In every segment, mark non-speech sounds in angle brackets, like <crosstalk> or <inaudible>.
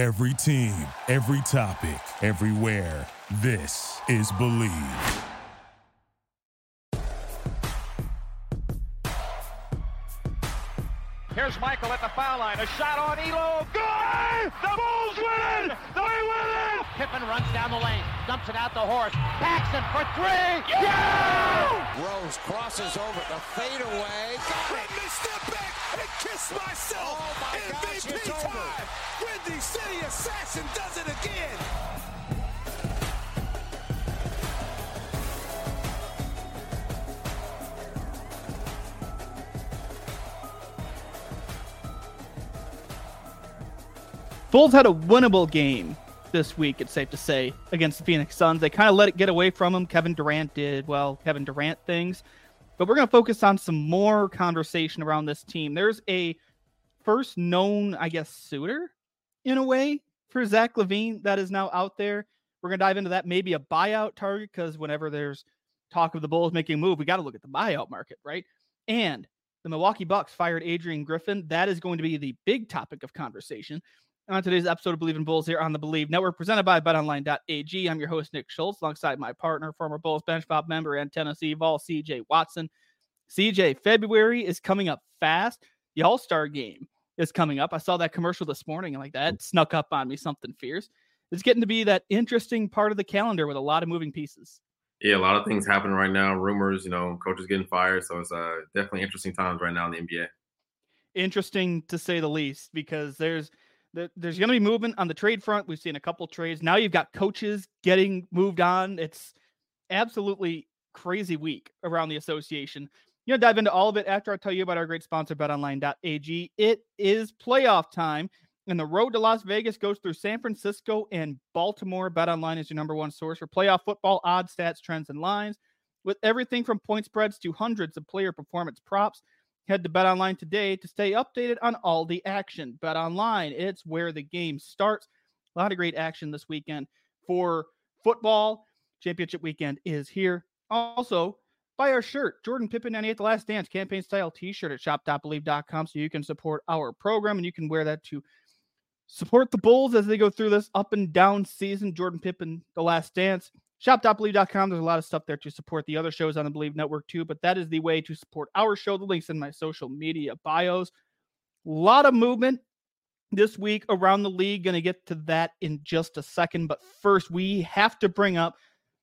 Every team, every topic, everywhere. This is Believe. Here's Michael at the foul line. A shot on Ehlo. Good! The Bulls win it! They win it! Pippen runs down the lane, dumps it out the horse. Paxson for three. Yeah! Rose crosses over the fadeaway. Got Let me step back and kiss myself. Oh my gosh, MVP it's over. time. Windy City Assassin does it again. Bulls had a winnable game this week, it's safe to say, against the Phoenix Suns. They kind of let it get away from them. Kevin Durant did, well, Kevin Durant things. But we're going to focus on some more conversation around this team. There's a first known, I guess, suitor in a way for Zach LaVine that is now out there. We're going to dive into that. Maybe a buyout target because whenever there's talk of the Bulls making a move, we got to look at the buyout market, right? And the Milwaukee Bucks fired Adrian Griffin. That is going to be the big topic of conversation on today's episode of Believe in Bulls here on the Believe Network, presented by BetOnline.ag. I'm your host, Nick Schultz, alongside my partner, former Bulls Bench Mob member and Tennessee Vol, CJ Watson. CJ, February is coming up fast. The All Star game is coming up. I saw that commercial this morning, and like that snuck up on me something fierce. It's getting to be that interesting part of the calendar with a lot of moving pieces. Yeah, a lot of things happening right now. Rumors, you know, coaches getting fired. So it's uh, definitely interesting times right now in the NBA. Interesting to say the least, because there's there- there's going to be movement on the trade front. We've seen a couple trades. Now you've got coaches getting moved on. It's absolutely crazy week around the association. You know, dive into all of it after I tell you about our great sponsor, betonline.ag. It is playoff time, and the road to Las Vegas goes through San Francisco and Baltimore. BetOnline is your number one source for playoff football odds, stats, trends, and lines. With everything from point spreads to hundreds of player performance props, Head to BetOnline today to stay updated on all the action. BetOnline, it's where the game starts. A lot of great action this weekend for football. Championship weekend is here. Also, buy our shirt, Jordan Pippen 98 The Last Dance campaign style t shirt at shop.believe.com so you can support our program and you can wear that to support the Bulls as they go through this up and down season. Jordan Pippen The Last Dance shop.believe.com. There's a lot of stuff there to support the other shows on the Believe Network too, but that is the way to support our show. The links in my social media bios. A lot of movement this week around the league. Going to get to that in just a second, but first we have to bring up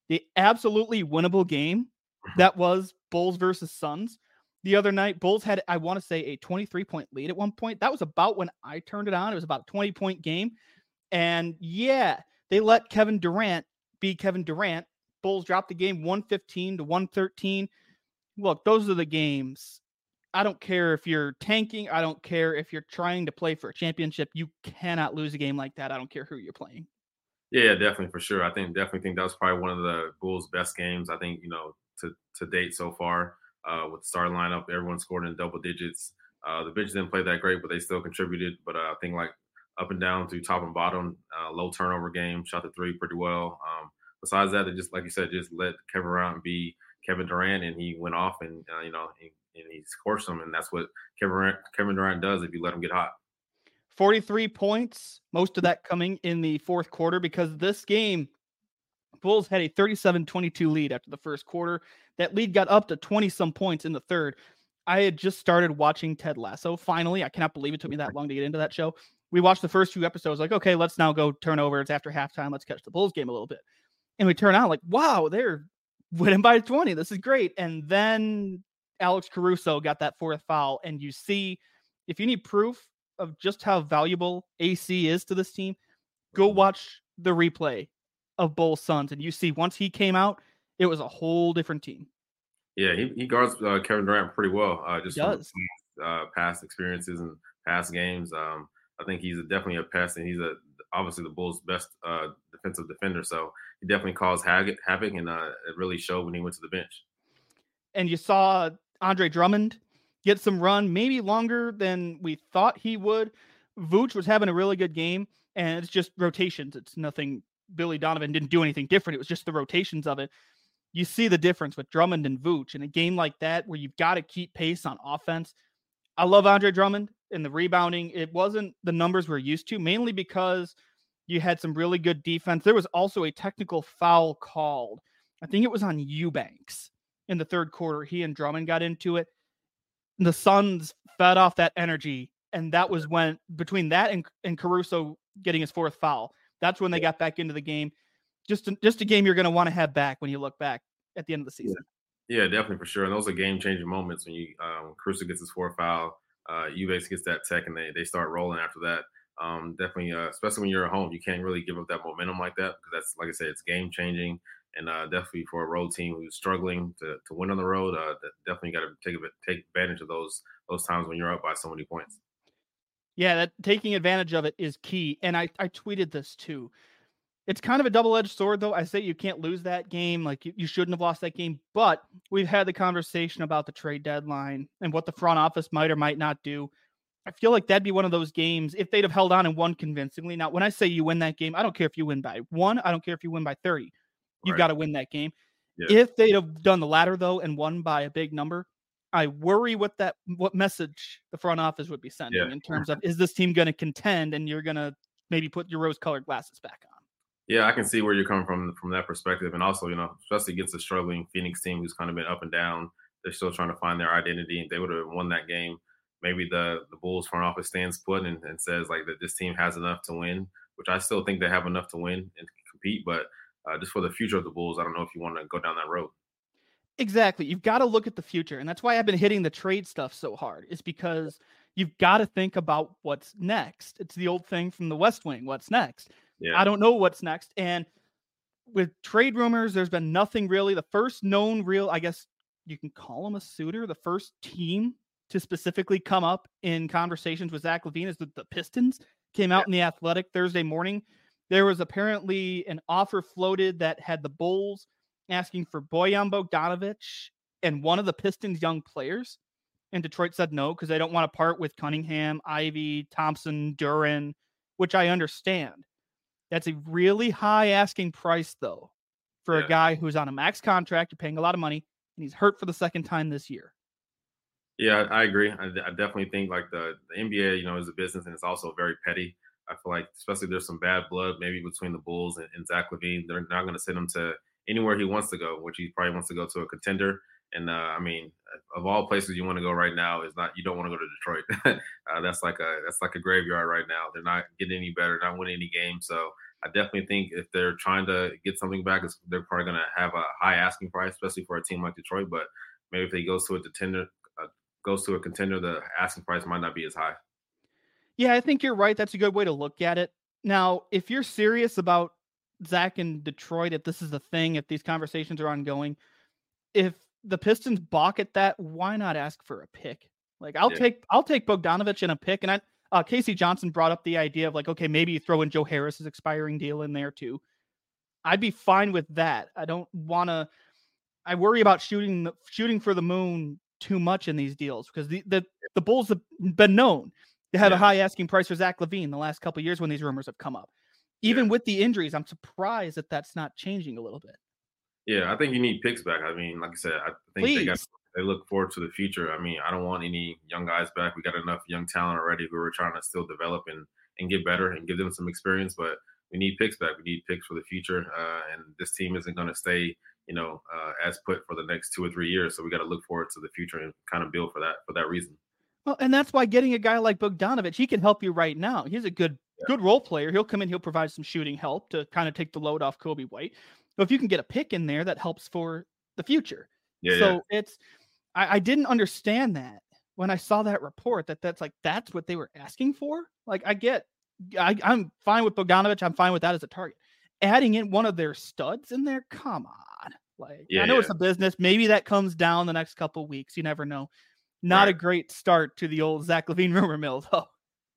the absolutely winnable game mm-hmm. that was Bulls versus Suns. The other night, Bulls had, I want to say, a 23 point lead at one point. That was about when I turned it on. It was about a 20 point game. And yeah, they let Kevin Durant be Kevin Durant. Bulls dropped the game 115 to 113. Look, those are the games. I don't care if you're tanking. I don't care if you're trying to play for a championship. You cannot lose a game like that. I don't care who you're playing. Yeah, definitely for sure. I think definitely think that was probably one of the Bulls' best games. I think you know to to date so far uh, with the starting lineup, everyone scored in double digits. Uh, the bench didn't play that great, but they still contributed. But uh, I think like up and down through top and bottom, uh, low turnover game, shot the three pretty well. Um, besides that, they just like you said, just let Kevin Durant be Kevin Durant, and he went off and uh, you know and, and he scorched them, and that's what Kevin Durant, Kevin Durant does if you let him get hot. 43 points, most of that coming in the fourth quarter because this game, Bulls had a 37 22 lead after the first quarter. That lead got up to 20 some points in the third. I had just started watching Ted Lasso finally. I cannot believe it took me that <laughs> long to get into that show. We watched the first few episodes, like, okay, let's now go turn over. It's after halftime. Let's catch the Bulls game a little bit. And we turn out like, wow, they're <laughs> winning by 20. This is great. And then Alex Caruso got that fourth foul. And you see, if you need proof of just how valuable AC is to this team, go watch the replay of Bulls Suns. And you see, once he came out, it was a whole different team. Yeah, he, he guards uh, Kevin Durant pretty well. Uh, just from uh, past experiences and past games. Um, I think he's definitely a pest, and he's a obviously the Bulls' best uh, defensive defender. So he definitely caused havoc, havoc and uh, it really showed when he went to the bench. and you saw Andre Drummond get some run, maybe longer than we thought he would. Vooch was having a really good game, and it's just rotations. It's nothing. Billy Donovan didn't do anything different. It was just the rotations of it. You see the difference with Drummond and Vooch in a game like that where you've got to keep pace on offense. I love Andre Drummond and the rebounding. It wasn't the numbers we're used to, mainly because you had some really good defense. There was also a technical foul called. I think it was on Eubanks in the third quarter. He and Drummond got into it. The Suns fed off that energy, and that was when between that and, and Caruso getting his fourth foul, that's when they got back into the game. Just a, just a game you're going to want to have back when you look back at the end of the season. Yeah, definitely for sure. And those are game changing moments when you um, gets his four foul, uh, Eubanks gets that tech, and they they start rolling after that. Um, definitely, uh, especially when you're at home, you can't really give up that momentum like that because that's like I said, it's game changing, and uh, definitely for a road team who's struggling to, to win on the road, uh, definitely got to take take advantage of those those times when you're up by so many points. Yeah, that taking advantage of it is key, and I I tweeted this too. It's kind of a double edged sword, though. I say you can't lose that game. Like you, you shouldn't have lost that game. But we've had the conversation about the trade deadline and what the front office might or might not do. I feel like that'd be one of those games if they'd have held on and won convincingly. Now, when I say you win that game, I don't care if you win by one. I don't care if you win by 30. You've right. got to win that game. Yeah. If they'd have done the latter, though, and won by a big number, I worry what that what message the front office would be sending yeah. in terms of is this team going to contend and you're going to maybe put your rose colored glasses back on. Yeah, I can see where you're coming from from that perspective, and also, you know, especially against a struggling Phoenix team who's kind of been up and down. They're still trying to find their identity. If they would have won that game, maybe the the Bulls front office stands put and, and says like that this team has enough to win, which I still think they have enough to win and compete. But uh, just for the future of the Bulls, I don't know if you want to go down that road. Exactly. You've got to look at the future, and that's why I've been hitting the trade stuff so hard. Is because you've got to think about what's next. It's the old thing from the West Wing. What's next? Yeah. I don't know what's next. And with trade rumors, there's been nothing really. The first known real, I guess you can call him a suitor, the first team to specifically come up in conversations with Zach LaVine is the, the Pistons. Came out yeah. in the Athletic Thursday morning. There was apparently an offer floated that had the Bulls asking for Bojan Bogdanovic and one of the Pistons' young players. And Detroit said no because they don't want to part with Cunningham, Ivey, Thompson, Duren, which I understand. That's a really high asking price, though, for yeah. a guy who's on a max contract. You're paying a lot of money, and he's hurt for the second time this year. Yeah, I agree. I, I definitely think like the, the NBA, you know, is a business and it's also very petty. I feel like, especially there's some bad blood maybe between the Bulls and, and Zach LaVine. They're not going to send him to anywhere he wants to go, which he probably wants to go to a contender. And uh, I mean, of all places you want to go right now is not you don't want to go to Detroit. <laughs> uh, that's like a that's like a graveyard right now. They're not getting any better, not winning any games. So I definitely think if they're trying to get something back, they're probably going to have a high asking price, especially for a team like Detroit. But maybe if they goes to a contender, uh, goes to a contender, the asking price might not be as high. Yeah, I think you're right. That's a good way to look at it. Now, if you're serious about Zach in Detroit, if this is the thing, if these conversations are ongoing, if the Pistons balk at that, why not ask for a pick? Like I'll yeah. take I'll take Bogdanovic in a pick, and I uh, K.C. Johnson brought up the idea of like, okay, maybe you throw in Joe Harris's expiring deal in there too. I'd be fine with that. I don't want to. I worry about shooting the, shooting for the moon too much in these deals because the the, the Bulls have been known to have yeah. a high asking price for Zach LaVine the last couple years when these rumors have come up. Even yeah. with the injuries, I'm surprised that that's not changing a little bit. Yeah, I think you need picks back. I mean, like I said, I think Please. they got they look forward to the future. I mean, I don't want any young guys back. We got enough young talent already who are trying to still develop and and get better and give them some experience. But we need picks back. We need picks for the future. Uh, and this team isn't going to stay, you know, uh, as put for the next two or three years. So we got to look forward to the future and kind of build for that for that reason. Well, and that's why getting a guy like Bogdanovic, he can help you right now. He's a good yeah. good role player. He'll come in, he'll provide some shooting help to kind of take the load off Coby White. So if you can get a pick in there, that helps for the future. Yeah, so yeah. it's I, I didn't understand that when I saw that report that that's like that's what they were asking for. Like I get I, I'm fine with Bogdanovic. I'm fine with that as a target. Adding in one of their studs in there, come on. Like yeah, I know yeah. it's a business. Maybe that comes down the next couple weeks. You never know. Not right. a great start to the old Zach LaVine <laughs> rumor mill, though.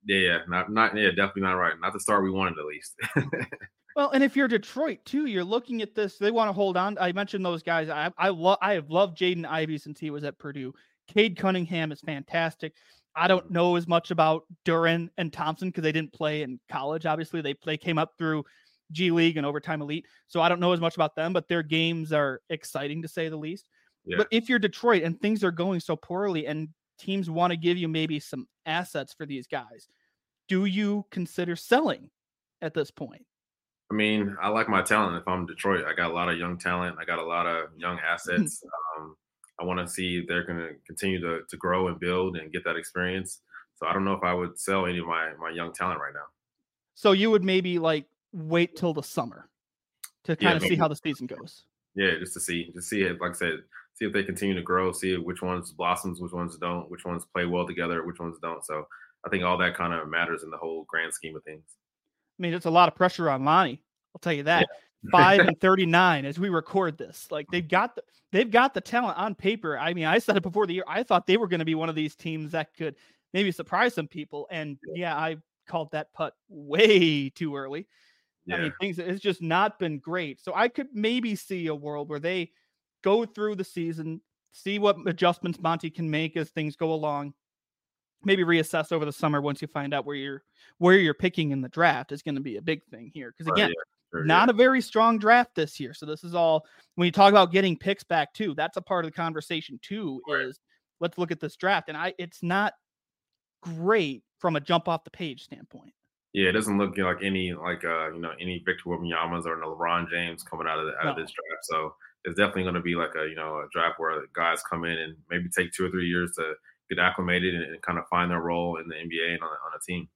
Yeah, yeah, not not yeah, definitely not right. Not the start we wanted at least. <laughs> Well, and if you're Detroit too, you're looking at this. They want to hold on. I mentioned those guys. I I love I have loved Jaden Ivey since he was at Purdue. Cade Cunningham is fantastic. I don't know as much about Duren and Thompson because they didn't play in college. Obviously, they they came up through G League and overtime elite. So I don't know as much about them, but their games are exciting to say the least. Yeah. But if you're Detroit and things are going so poorly, and teams want to give you maybe some assets for these guys. Do you consider selling at this point? I mean, I like my talent. If I'm Detroit, I got a lot of young talent. I got a lot of young assets. um, I want to see if they're going to continue to to grow and build and get that experience. So I don't know if I would sell any of my my young talent right now. So you would maybe like wait till the summer to kind Yeah, of see how the season goes. Yeah, just to see, just see it. Like I said, see if they continue to grow. See which ones blossoms, which ones don't, which ones play well together, which ones don't. So I think all that kind of matters in the whole grand scheme of things. I mean, it's a lot of pressure on Lonnie. I'll tell you that. <laughs> Five and thirty-nine as we record this. Like they've got the they've got the talent on paper. I mean, I said it before the year. I thought they were going to be one of these teams that could maybe surprise some people. And yeah, I called that putt way too early. Yeah, I mean, things it's just not been great. So I could maybe see a world where they go through the season, see what adjustments Monty can make as things go along. Maybe reassess over the summer once you find out where you're where you're picking in the draft is going to be a big thing here. Because Right, again, yeah, not yeah. a very strong draft this year. So this is all when you talk about getting picks back too. That's a part of the conversation too. Right. Is let's look at this draft, and I it's not great from a jump off the page standpoint. Yeah, it doesn't look like any like uh you know any Victor Wembanyama's or no LeBron James coming out of the, out of this draft. So it's definitely going to be like a you know a draft where guys come in and maybe take two or three years to get acclimated and, and kind of find their role in the NBA and on, on a team.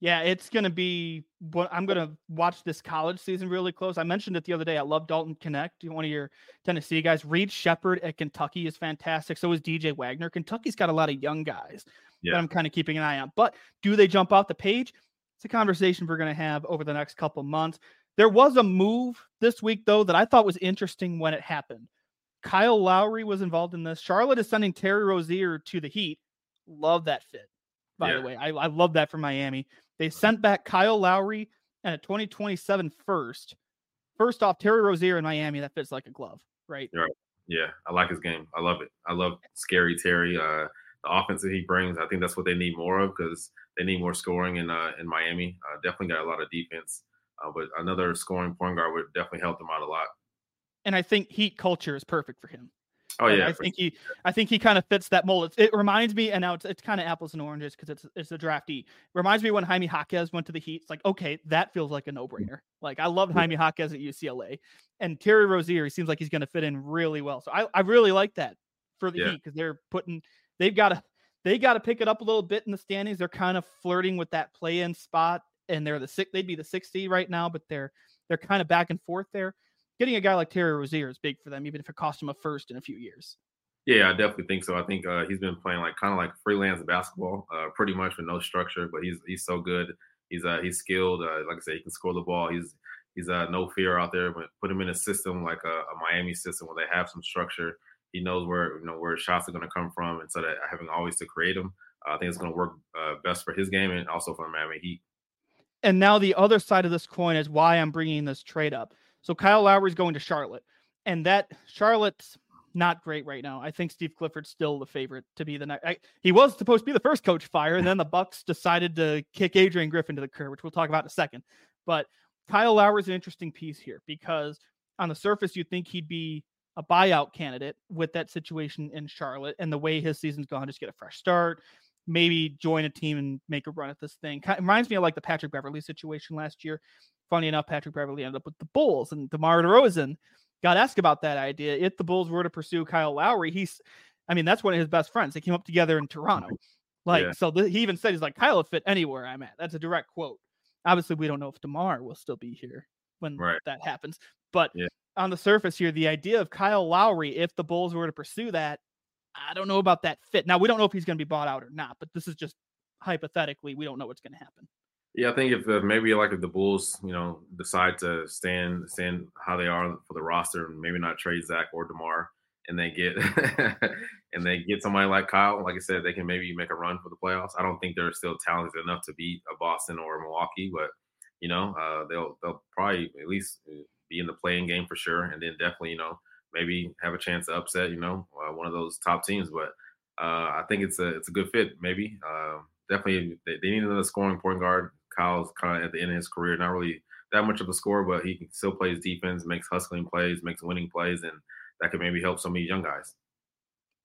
Yeah, it's gonna be. What I'm gonna watch this college season really close. I mentioned it the other day. I love Dalton Knecht, one of your Tennessee guys. Reed Sheppard at Kentucky is fantastic. So is DJ Wagner. Kentucky's got a lot of young guys Yeah. that I'm kind of keeping an eye on. But do they jump off the page? It's a conversation we're gonna have over the next couple months. There was a move this week though that I thought was interesting when it happened. Kyle Lowry was involved in this. Charlotte is sending Terry Rozier to the Heat. Love that fit, by Yeah. the way. I, I love that for Miami. They sent back Kyle Lowry and a 2027 first. First off, Terry Rozier in Miami, that fits like a glove, right? right. Yeah, I like his game. I love it. I love scary Terry. Uh, the offense that he brings, I think that's what they need more of because they need more scoring in uh, in Miami. Uh, definitely got a lot of defense, uh, but another scoring point guard would definitely help them out a lot. And I think Heat culture is perfect for him. Oh Like, yeah, I think he, I think he kind of fits that mold. It's, it reminds me, and now it's, it's kind of apples and oranges because it's it's a draftee. Reminds me when Jaime Jaquez went to the Heat. It's like, okay, that feels like a no brainer. Like I love Jaime Jaquez at UCLA, and Terry Rozier. He seems like he's going to fit in really well. So I, I really like that for the Yeah. Heat because they're putting, they've got to, they got to pick it up a little bit in the standings. They're kind of flirting with that play-in spot, and they're the six. They'd be the 60 right now, but they're they're kind of back and forth there. Getting a guy like Terry Rozier is big for them, even if it costs him a first in a few years. Yeah, I definitely think so. I think uh, he's been playing like kind of like freelance basketball, uh, pretty much with no structure. But he's he's so good. He's uh he's skilled. Uh, like I said, he can score the ball. He's he's uh no fear out there. But put him in a system like a, a Miami system where they have some structure. He knows where you know where shots are going to come from, and so that having always to create them, uh, I think it's going to work uh, best for his game and also for Miami Heat. And now the other side of this coin is why I'm bringing this trade up. So Kyle Lowry's going to Charlotte, and that Charlotte's not great right now. I think Steve Clifford's still the favorite to be the next. I, he was supposed to be the first coach fire, and then the Bucks decided to kick Adrian Griffin to the curb, which we'll talk about in a second. But Kyle Lowry's an interesting piece here because on the surface you'd think he'd be a buyout candidate with that situation in Charlotte and the way his season's gone, just get a fresh start, maybe join a team and make a run at this thing. Kind reminds me of like the Patrick Beverley situation last year. Funny enough, Patrick Beverley ended up with the Bulls and DeMar DeRozan got asked about that idea. If the Bulls were to pursue Kyle Lowry, he's, I mean, that's one of his best friends. They came up together in Toronto. <laughs> Like, Yeah. so th- he even said, he's like, Kyle would fit anywhere I'm at. That's a direct quote. Obviously, we don't know if DeMar will still be here when Right. that happens. But Yeah. on the surface here, the idea of Kyle Lowry, if the Bulls were to pursue that, I don't know about that fit. Now, we don't know if he's going to be bought out or not, but this is just hypothetically, we don't know what's going to happen. Yeah, I think if uh, maybe like if the Bulls, you know, decide to stand stand how they are for the roster and maybe not trade Zach or Demar, and they get <laughs> and they get somebody like Kyle, like I said, they can maybe make a run for the playoffs. I don't think they're still talented enough to beat a Boston or a Milwaukee, but you know, uh, they'll they'll probably at least uh, be in the playing game for sure, and then definitely, you know, maybe have a chance to upset, you know, uh, one of those top teams. But uh, I think it's a it's a good fit. Maybe uh, definitely they, they need another scoring point guard. Kyle's kind of at the end of his career, not really that much of a scorer, but he can still plays defense, makes hustling plays, makes winning plays, and that could maybe help some of these young guys.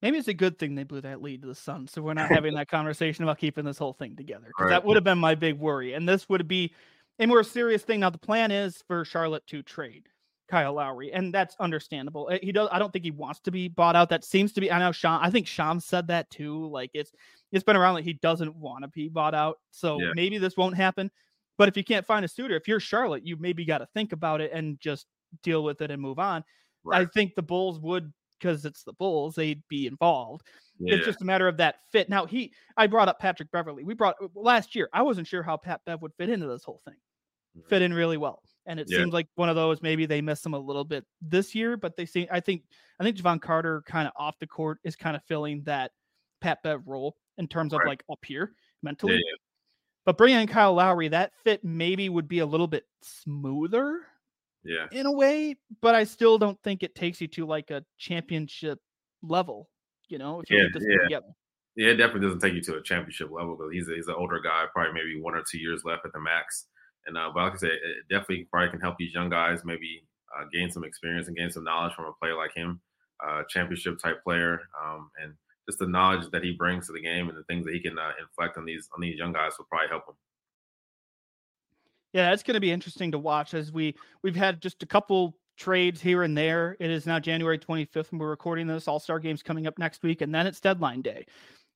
Maybe it's a good thing they blew that lead to the Suns, so we're not <laughs> having that conversation about keeping this whole thing together. Right. that would have been my big worry, and this would be a more serious thing. Now the plan is for Charlotte to trade Kyle Lowry, and that's understandable. Uh, He does. I don't think he wants to be bought out. That seems to be. I know Sean. I think Sean said that too. Like it's it's been around that he doesn't want to be bought out. So Yeah. maybe this won't happen. But if you can't find a suitor, if you're Charlotte, you maybe got to think about it and just deal with it and move on. I think the Bulls would because it's the Bulls, they'd be involved. Yeah. It's just a matter of that fit. Now he I brought up Patrick Beverley. We brought last year. I wasn't sure how Pat Bev would fit into this whole thing. Fit in really well. And it Yeah. seems like one of those maybe they missed him a little bit this year, but they seem I think I think Jevon Carter kind of off the court is kind of filling that Pat Bev role in terms of like up here mentally. yeah. But bringing in Kyle Lowry, that fit maybe would be a little bit smoother yeah. in a way, but I still don't think it takes you to like a championship level. You know, if you Yeah, this yeah. together. Yeah, it definitely doesn't take you to a championship level because he's a, he's an older guy, probably maybe one or two years left at the max. And uh, but like I said, it definitely probably can help these young guys maybe uh, gain some experience and gain some knowledge from a player like him, uh, championship type player, um, and just the knowledge that he brings to the game and the things that he can uh, inflect on these on these young guys will probably help him. Yeah, it's going to be interesting to watch as we we've had just a couple trades here and there. It is now January 25th and we're recording this. All-Star games coming up next week and then it's deadline day.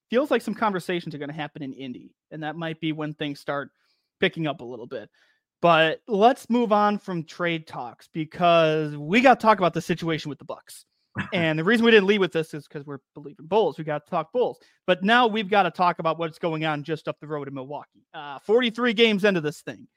Feels like some conversations are going to happen in Indy and that might be when things start picking up a little bit. But let's move on from trade talks because we got to talk about the situation with the Bucks. <laughs> and the reason we didn't lead with this is because we're believing Bulls. We got to talk Bulls. But now we've got to talk about what's going on just up the road in Milwaukee. Uh, 43 games into this thing.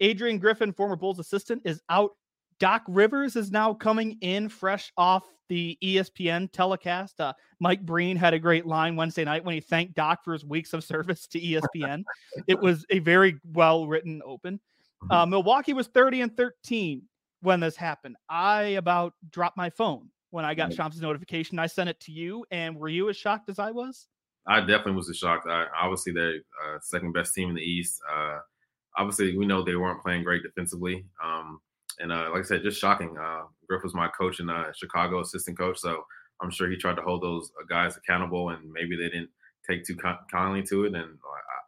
Adrian Griffin, former Bulls assistant, is out. Doc Rivers is now coming in fresh off the ESPN telecast. Uh, Mike Breen had a great line Wednesday night when he thanked Doc for his weeks of service to ESPN. it <laughs> was a very well written open. Uh, Milwaukee was 30 and 13 when this happened. I about dropped my phone when I got Shams' notification. I sent it to you, and were you as shocked as I was? I definitely was shocked. I, obviously, they're uh, second best team in the East. Uh, obviously, we know they weren't playing great defensively. Um, and uh, like I said, just shocking. Uh, Griff was my coach in uh, Chicago, assistant coach. So I'm sure he tried to hold those uh, guys accountable, and maybe they didn't take too kindly to it. And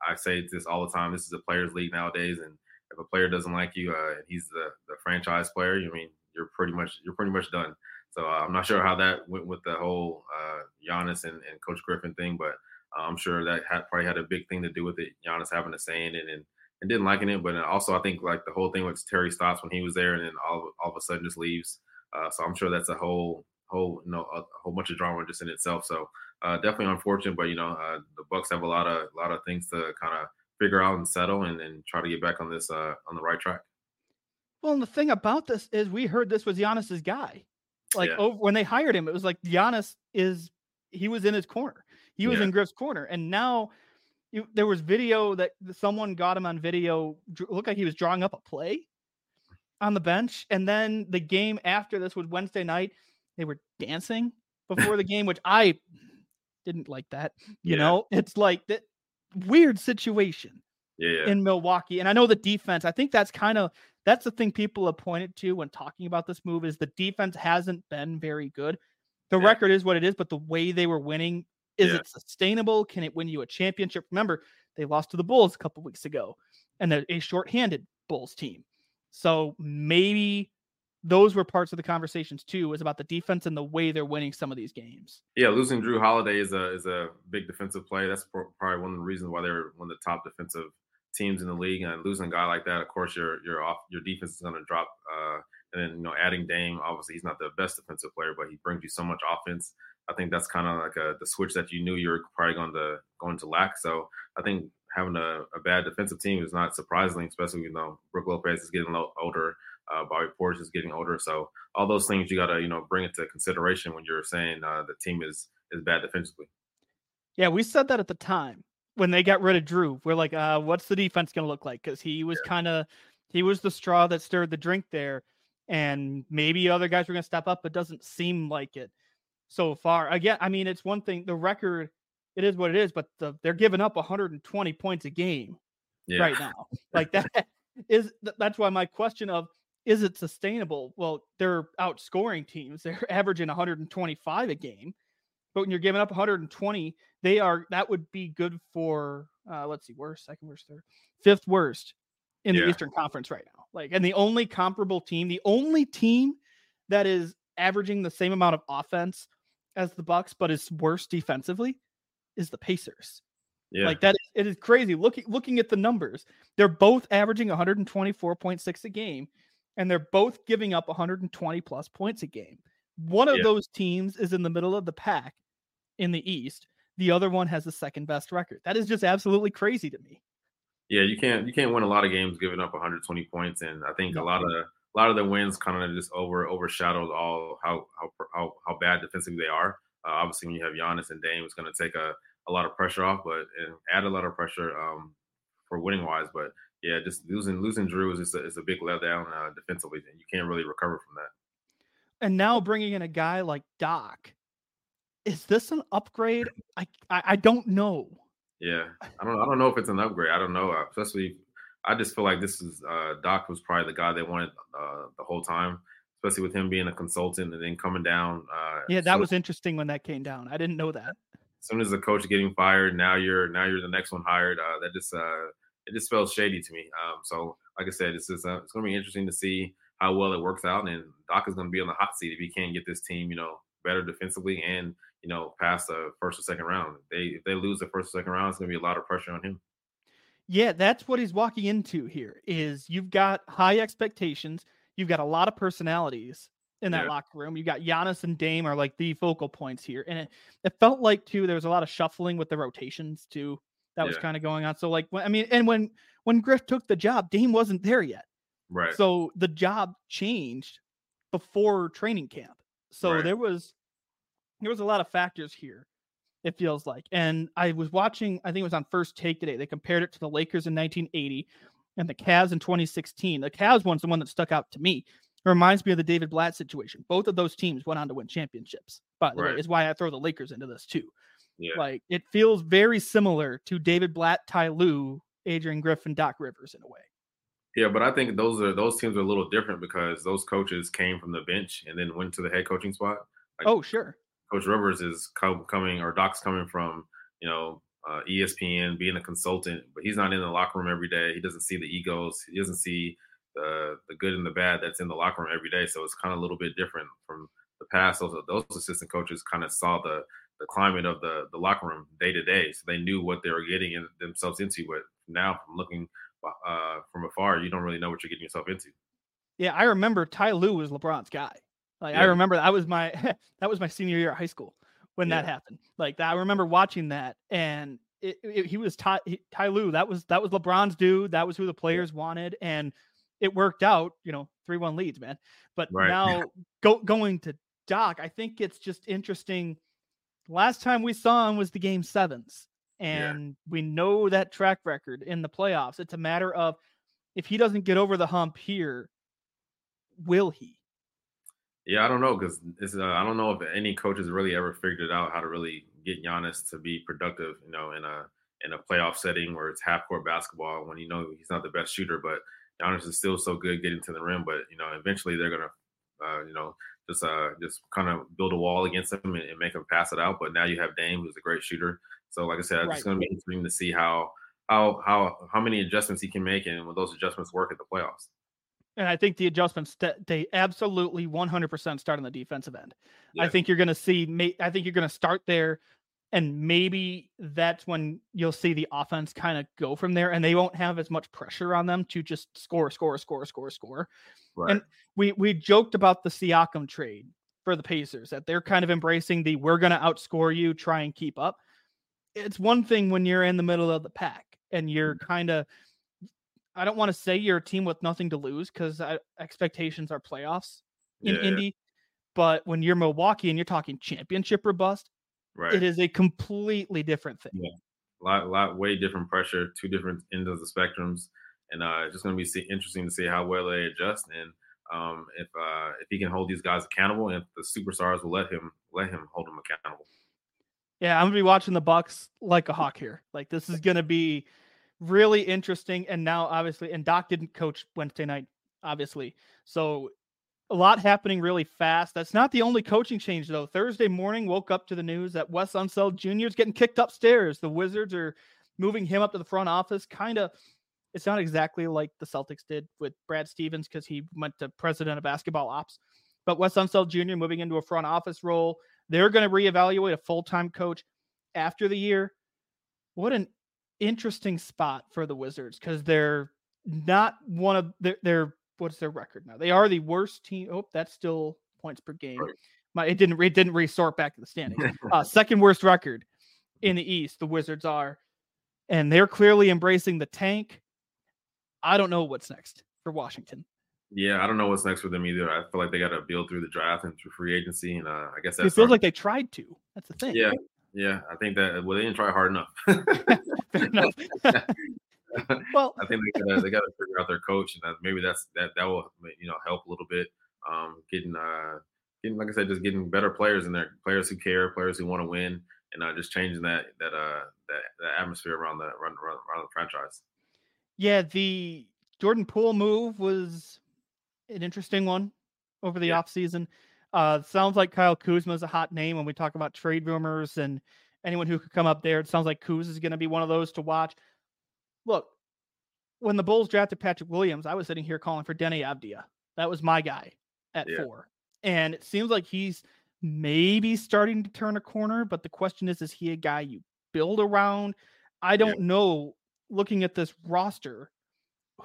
I, I say this all the time: this is a players' league nowadays, and if a player doesn't like you, uh, he's the, the franchise player. You mean you're pretty much you're pretty much done. So uh, I'm not sure how that went with the whole uh, Giannis and, and Coach Griffin thing, but I'm sure that had, probably had a big thing to do with it. Giannis having a say in it and, and didn't liking it, but also I think like the whole thing with Terry Stotts when he was there and then all, all of a sudden just leaves. Uh, so I'm sure that's a whole whole you know a, a whole bunch of drama just in itself. So uh, definitely unfortunate, but you know uh, the Bucks have a lot of a lot of things to kind of figure out and settle and, and try to get back on this uh, on the right track. Well, and the thing about this is we heard this was Giannis's guy. Like Yeah. over, when they hired him, it was like Giannis is he was in his corner. He was Yeah. in Griff's corner, and now you, there was video that someone got him on video. Looked like he was drawing up a play on the bench, and then the game after this was Wednesday night. They were dancing before the <laughs> game, which I didn't like. That you Yeah. know, it's like that weird situation Yeah, in Milwaukee. And I know the defense, I think that's kind of that's the thing people have pointed to when talking about this move is the defense hasn't been very good. The Yeah. record is what it is, but the way they were winning, is Yeah. it sustainable? Can it win you a championship? Remember, they lost to the Bulls a couple weeks ago and they're a shorthanded Bulls team. So maybe those were parts of the conversations too, was about the defense and the way they're winning some of these games. Yeah, losing Jrue Holiday is a is a big defensive play. That's probably one of the reasons why they're one of the top defensive teams in the league. And losing a guy like that, of course, your your off your defense is going to drop. Uh, and then you know, adding Dame, obviously he's not the best defensive player, but he brings you so much offense. I think that's kind of like a the switch that you knew you were probably going to going to lack. So I think having a, a bad defensive team is not surprising, especially you know Brook Lopez is getting older, uh, Bobby Portis is getting older. So all those things you got to you know bring into consideration when you're saying uh, the team is is bad defensively. Yeah, we said that at the time when they got rid of Jrue. We're like, uh, what's the defense going to look like? Because he was kind of, he was the straw that stirred the drink there, and maybe other guys were going to step up, but doesn't seem like it so far. Again, I mean, it's one thing. The record, it is what it is, but the, they're giving up 120 points a game Yeah. right now. Like that <laughs> is that's why my question of is it sustainable? Well, they're outscoring teams. <laughs> They're averaging 125 a game. But when you're giving up 120, they are that would be good for uh let's see, worst, second worst, third, fifth worst in the Eastern Conference right now. Like, and the only comparable team, the only team that is averaging the same amount of offense as the Bucks, but is worse defensively, is the Pacers. Yeah. Like that, it is crazy. Looking looking at the numbers, they're both averaging 124.6 a game, and they're both giving up 120 plus points a game. One of Yeah. those teams is in the middle of the pack in the East. The other one has the second best record. That is just absolutely crazy to me. Yeah, you can't you can't win a lot of games giving up 120 points, and I think No. a lot of a lot of the wins kind of just over overshadowed all how how how, how bad defensively they are. Uh, obviously, when you have Giannis and Dame, it's going to take a, a lot of pressure off, but and add a lot of pressure um, for winning wise. But yeah, just losing losing Jrue is just a, is a big letdown uh, defensively, and you can't really recover from that. And now bringing in a guy like Doc, is this an upgrade? I I, I don't know. Yeah, I don't I don't know if it's an upgrade. I don't know, uh, especially. I just feel like this is uh, Doc was probably the guy they wanted uh, the whole time, especially with him being a consultant and then coming down. Uh, Yeah, that was interesting when that came down. I didn't know that. as soon as the coach getting fired, now you're now you're the next one hired. Uh, that just uh, it just felt shady to me. Um, so like I said, it's just, uh, it's going to be interesting to see how well it works out. And Doc is going to be on the hot seat if he can't get this team, you know, better defensively and you know past the first or second round. They if they lose the first or second round, it's going to be a lot of pressure on him. Yeah, that's what he's walking into here. Is you've got high expectations, you've got a lot of personalities in that Yeah. locker room. You got Giannis and Dame are like the focal points here, and it, it felt like too there was a lot of shuffling with the rotations too. That was kind of going on. So like, when, I mean, and when when Griff took the job, Dame wasn't there yet. Right. So the job changed before training camp. So Right. there was there was a lot of factors here. It feels like, and I was watching. I think it was on First Take today. They compared it to the Lakers in 1980 and the Cavs in 2016. The Cavs one's the one that stuck out to me. It reminds me of the David Blatt situation. Both of those teams went on to win championships. By the way, is why I throw the Lakers into this too. yeah. Like it feels very similar to David Blatt, Ty Lue, Adrian Griffin, Doc Rivers in a way. Yeah, but I think those are those teams are a little different because those coaches came from the bench and then went to the head coaching spot. Like, Oh, sure. Coach Rivers is co- coming or Doc's coming from, you know, uh, ESPN, being a consultant, but he's not in the locker room every day. He doesn't see the egos. He doesn't see the the good and the bad that's in the locker room every day. So it's kind of a little bit different from the past. Those those assistant coaches kind of saw the the climate of the the locker room day to day, so they knew what they were getting in, themselves into. But now, from looking uh, from afar, you don't really know what you're getting yourself into. Yeah, I remember Ty Lue was LeBron's guy. Like I remember that was my <laughs> that was my senior year of high school when that happened. Like that, I remember watching that, and it, it- he was Ty he, Ty Lue. That was that was LeBron's dude. That was who the players wanted, and it worked out. You know, three one leads, man. But Right. now go going to Doc, I think it's just interesting. Last time we saw him was the game sevens, Yeah. and we know that track record in the playoffs. It's a matter of if he doesn't get over the hump here, will he? Yeah, I don't know because it's uh, I don't know if any coaches really ever figured out how to really get Giannis to be productive, you know, in a in a playoff setting where it's half court basketball when you know he's not the best shooter, but Giannis is still so good getting to the rim. But you know, eventually they're gonna, uh, you know, just uh just kind of build a wall against him and, and make him pass it out. But now you have Dame, who's a great shooter. So like I said, Right. it's gonna be interesting to see how how how how many adjustments he can make and when those adjustments work at the playoffs. And I think the adjustments that they absolutely 100% start on the defensive end. I think you're going to see, I think you're going to start there. And maybe that's when you'll see the offense kind of go from there and they won't have as much pressure on them to just score, score, score, score, score. Right. And we, we joked about the Siakam trade for the Pacers that they're kind of embracing the we're going to outscore you, try and keep up. It's one thing when you're in the middle of the pack and you're mm-hmm. kind of I don't want to say you're a team with nothing to lose because expectations are playoffs in Yeah. Indy. But when you're Milwaukee and you're talking championship or bust, right. it is a completely different thing. Yeah. lot, lot, way different pressure, two different ends of the spectrums, and uh, it's just going to be see, interesting to see how well they adjust and um, if uh, if he can hold these guys accountable, and if the superstars will let him let him hold them accountable. Yeah, I'm gonna be watching the Bucks like a hawk here. Like this is gonna be really interesting. And now, obviously, and Doc didn't coach Wednesday night, obviously. So a lot happening really fast. That's not the only coaching change though. Thursday morning, woke up to the news that Wes Unseld Jr. is getting kicked upstairs. The Wizards are moving him up to the front office. Kind of, it's not exactly like the Celtics did with Brad Stevens because he went to president of basketball ops. But Wes Unseld Jr. moving into a front office role. They're going to reevaluate a full time coach after the year. What an interesting spot for the Wizards because they're not one of their, their what's their record now? They are the worst team. Oh, that's still points per game. Right. My it didn't it didn't resort back to the standings. <laughs> uh, second worst record in the East. The Wizards are, and they're clearly embracing the tank. I don't know what's next for Washington. Yeah, I don't know what's next for them either. I feel like they got to build through the draft and through free agency, and uh, I guess that's it feels like they tried to. That's the thing. Yeah, yeah. I think that well, they didn't try hard enough. <laughs> <laughs> enough. <laughs> well, I think they gotta, they got to figure out their coach, and maybe that's that that will you know help a little bit. Um, getting uh, getting like I said, just getting better players in there, players who care, players who want to win, and uh, just changing that that uh that, that atmosphere around the around, around, around the franchise. Yeah, the Jordan Poole move was an interesting one over the yeah. offseason. Uh, sounds like Kyle Kuzma is a hot name when we talk about trade rumors and anyone who could come up there. It sounds like Kuz is going to be one of those to watch look, when the Bulls drafted Patrick Williams, I was sitting here calling for Deni Avdija. That was my guy at yeah. four. And it seems like he's maybe starting to turn a corner, but the question is, is he a guy you build around? I don't yeah. know, looking at this roster,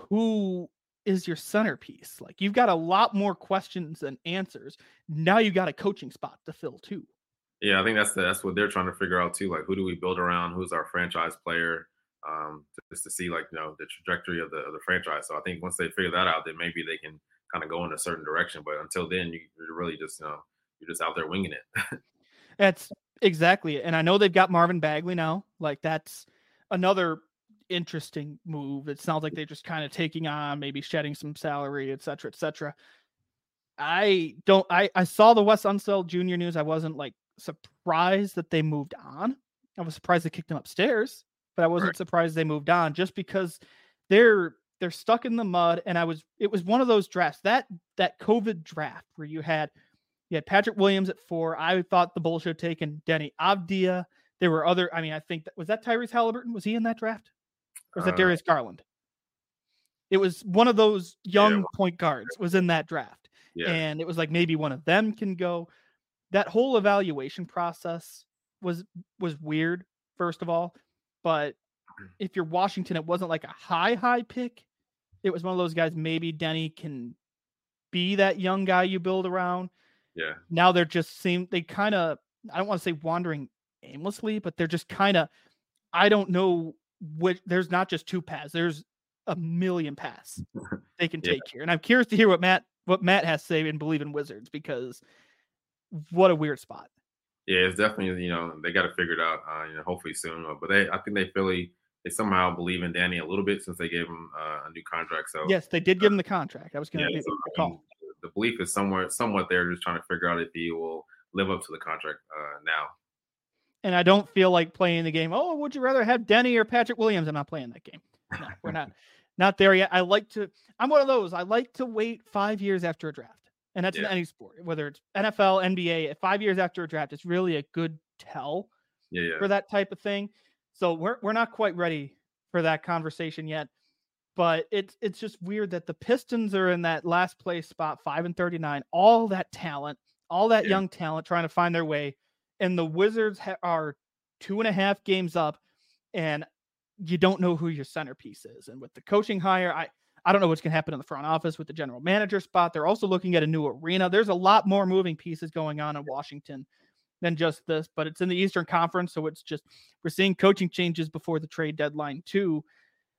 who is your centerpiece? Like you've got a lot more questions than answers. Now you got a coaching spot to fill too. Yeah, I think that's the, that's what they're trying to figure out too. Like, who do we build around? Who's our franchise player? um, just to see like you know the trajectory of the of the franchise. So I think once they figure that out, then maybe they can kind of go in a certain direction. But until then, you, are really just you know you're just out there winging it. <laughs> that's exactly it. And I know they've got Marvin Bagley now. Like that's another interesting move. It sounds like they're just kind of taking on, maybe shedding some salary, et cetera, et cetera. I don't. I I saw the Wes Unseld Jr. news. I wasn't like surprised that they moved on. I was surprised they kicked him upstairs but I wasn't right. surprised they moved on just because they're they're stuck in the mud. And I was it was one of those drafts that that COVID draft where you had you had Patrick Williams at four. I thought the Bulls should have taken Deni Avdija. There were other. I mean, I think that was that Tyrese Halliburton. Was he in that draft? Or was that uh, Darius Garland? It was one of those young yeah. point guards was in that draft. Yeah. And it was like maybe one of them can go. That whole evaluation process was was weird, first of all. But mm. if you're Washington, it wasn't like a high, high pick. It was one of those guys, maybe Deni can be that young guy you build around. Yeah. Now they're just seem they kind of I don't want to say wandering aimlessly, but they're just kind of I don't know which there's not just two paths. There's a million paths <laughs> they can take yeah. here. And I'm curious to hear what Matt what Matt has to say and believe in Wizards because what a weird spot. Yeah, it's definitely you know they got to figure it out. Uh, you know, hopefully soon. But they, I think they Philly they somehow believe in Deni a little bit since they gave him uh, a new contract. So yes, they did give him the contract. I was going to yeah, so, call. the belief is somewhere somewhat there, just trying to figure out if he will live up to the contract uh, now. And I don't feel like playing the game. Oh, would you rather have Deni or Patrick Williams? I'm not playing that game. No, we're not <laughs> not there yet. I like to. I'm one of those. I like to wait five years after a draft and that's yeah. in any sport, whether it's NFL, NBA. Five years after a draft, it's really a good tell yeah, yeah. for that type of thing. So we're we're not quite ready for that conversation yet, but it's it's just weird that the Pistons are in that last place spot, five and thirty nine. All that talent, all that young talent, trying to find their way, and the Wizards ha- are two and a half games up, and you don't know who your centerpiece is. And with the coaching hire, I I don't know what's going to happen in the front office with the general manager spot. They're also looking at a new arena. There's a lot more moving pieces going on in Washington than just this, but it's in the Eastern Conference. So it's just, we're seeing coaching changes before the trade deadline, too.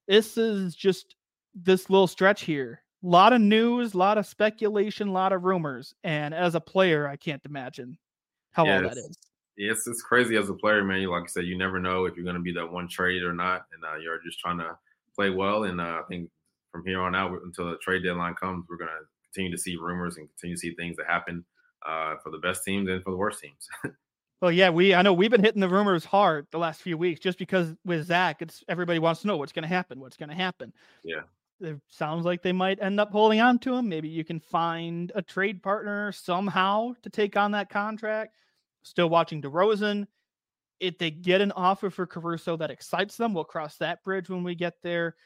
This is just this little stretch here. A lot of news, a lot of speculation, a lot of rumors. And as a player, I can't imagine how all that is. Yes, it's crazy as a player, man. You Like I said, you never know if you're going to be that one trade or not. And uh, you're just trying to play well. And uh, I think from here on out until the trade deadline comes, we're going to continue to see rumors and continue to see things that happen uh, for the best teams and for the worst teams. <laughs> well, yeah, we I know we've been hitting the rumors hard the last few weeks just because with Zach, it's everybody wants to know what's going to happen, what's going to happen. Yeah. it sounds like they might end up holding on to him. Maybe you can find a trade partner somehow to take on that contract. Still watching DeRozan. If they get an offer for Caruso that excites them, we'll cross that bridge when we get there.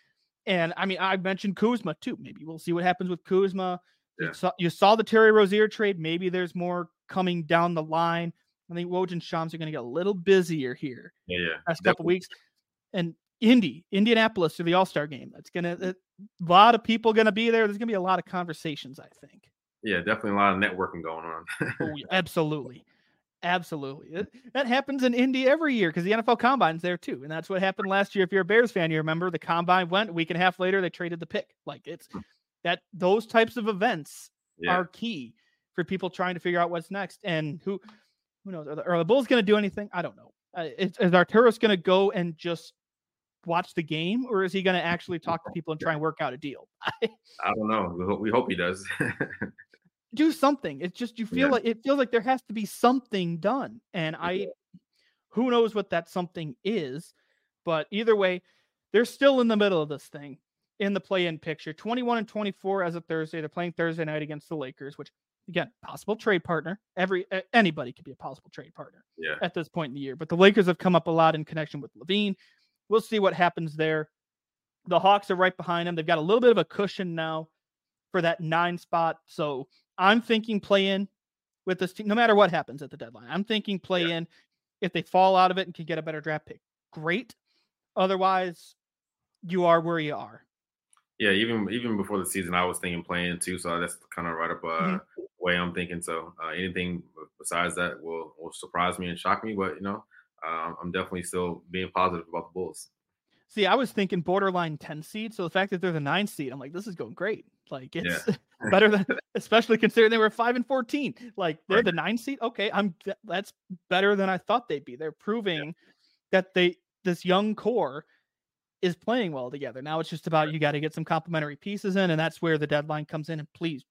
And I mean, I mentioned Kuzma too. Maybe we'll see what happens with Kuzma. Yeah. You, saw, you saw the Terry Rozier trade. Maybe there's more coming down the line. I think Woj and Shams are going to get a little busier here Yeah, yeah. last couple weeks. And Indy, Indianapolis to the All Star game. That's gonna a lot of people gonna be there. There's gonna be a lot of conversations. I think. Yeah, definitely a lot of networking going on. Oh, <laughs> absolutely, absolutely. That happens in Indy every year because the NFL Combine's there too, and that's what happened last year. If you're a Bears fan, you remember the Combine went a week and a half later. They traded the pick. Like it's that those types of events yeah. are key for people trying to figure out what's next. And who who knows? Are the, are the Bulls going to do anything? I don't know. Uh, is, is Arturas going to go and just watch the game, or is he going to actually talk to <laughs> people and try and work out a deal? <laughs> I don't know. We hope, we hope he does. <laughs> do something. It's just you feel Yeah. like it feels like there has to be something done, and I, who knows what that something is, but either way, they're still in the middle of this thing in the play-in picture. Twenty-one and twenty-four as of Thursday. They're playing Thursday night against the Lakers, which again, possible trade partner. Every anybody could be a possible trade partner yeah. at this point in the year. But the Lakers have come up a lot in connection with LaVine. We'll see what happens there. The Hawks are right behind them. They've got a little bit of a cushion now for that nine spot. So I'm thinking play in with this team, no matter what happens at the deadline. I'm thinking play in. If they fall out of it and can get a better draft pick, great. Otherwise, you are where you are. Yeah, even even before the season, I was thinking playing too. So that's kind of right up uh, Mhm. way I'm thinking. So uh, anything besides that will will surprise me and shock me. But you know, um, I'm definitely still being positive about the Bulls. See, I was thinking borderline 10 seed. So the fact that they're the nine seed, I'm like, this is going great. Like it's <laughs> <laughs> better than, especially considering they were five and 14. Like they're Right. the nine seed. Okay. I'm, that's better than I thought they'd be. They're proving that they, this young core is playing well together. Now it's just about, you got to get some complementary pieces in. And that's where the deadline comes in. And please,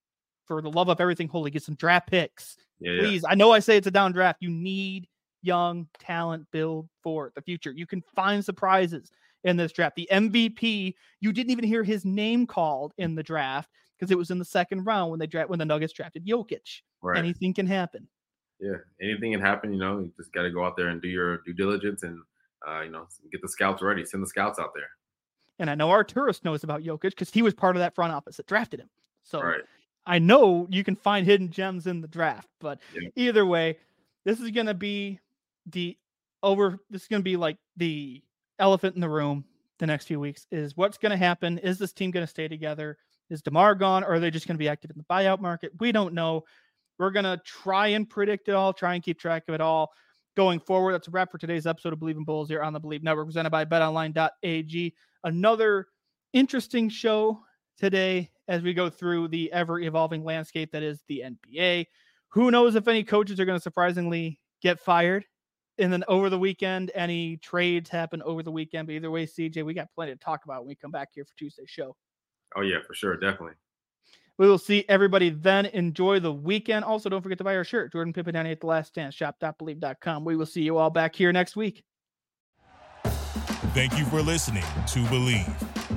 for the love of everything holy, get some draft picks. Yeah, yeah. Please. I know I say it's a down draft. You need young talent build for the future. You can find surprises in this draft. The MVP, you didn't even hear his name called in the draft because it was in the second round when they draft when the Nuggets drafted Jokic. right. Anything can happen. yeah, anything can happen. You know, you just got to go out there and do your due diligence and uh, you know get the scouts ready. Send the scouts out there. And I know Arturas knows about Jokic because he was part of that front office that drafted him. So Right. I know you can find hidden gems in the draft, but Yeah. either way, this is going to be the over. This is going to be like the elephant in the room the next few weeks is what's going to happen. Is this team going to stay together? Is DeMar gone or are they just going to be active in the buyout market? We don't know. We're going to try and predict it all, try and keep track of it all going forward. That's a wrap for today's episode of Bleav in Bulls here on the Bleav Network, presented by betonline.ag. Another interesting show today as we go through the ever evolving landscape that is the NBA. Who knows if any coaches are going to surprisingly get fired? And then over the weekend, any trades happen over the weekend. But either way, CJ, we got plenty to talk about when we come back here for Tuesday's show. Oh yeah, for sure, definitely. We will see everybody then. Enjoy the weekend. Also, don't forget to buy our shirt, Jordan Pippen 98 The Last Dance, shop.bleav.com. We will see you all back here next week. Thank you for listening to Bleav.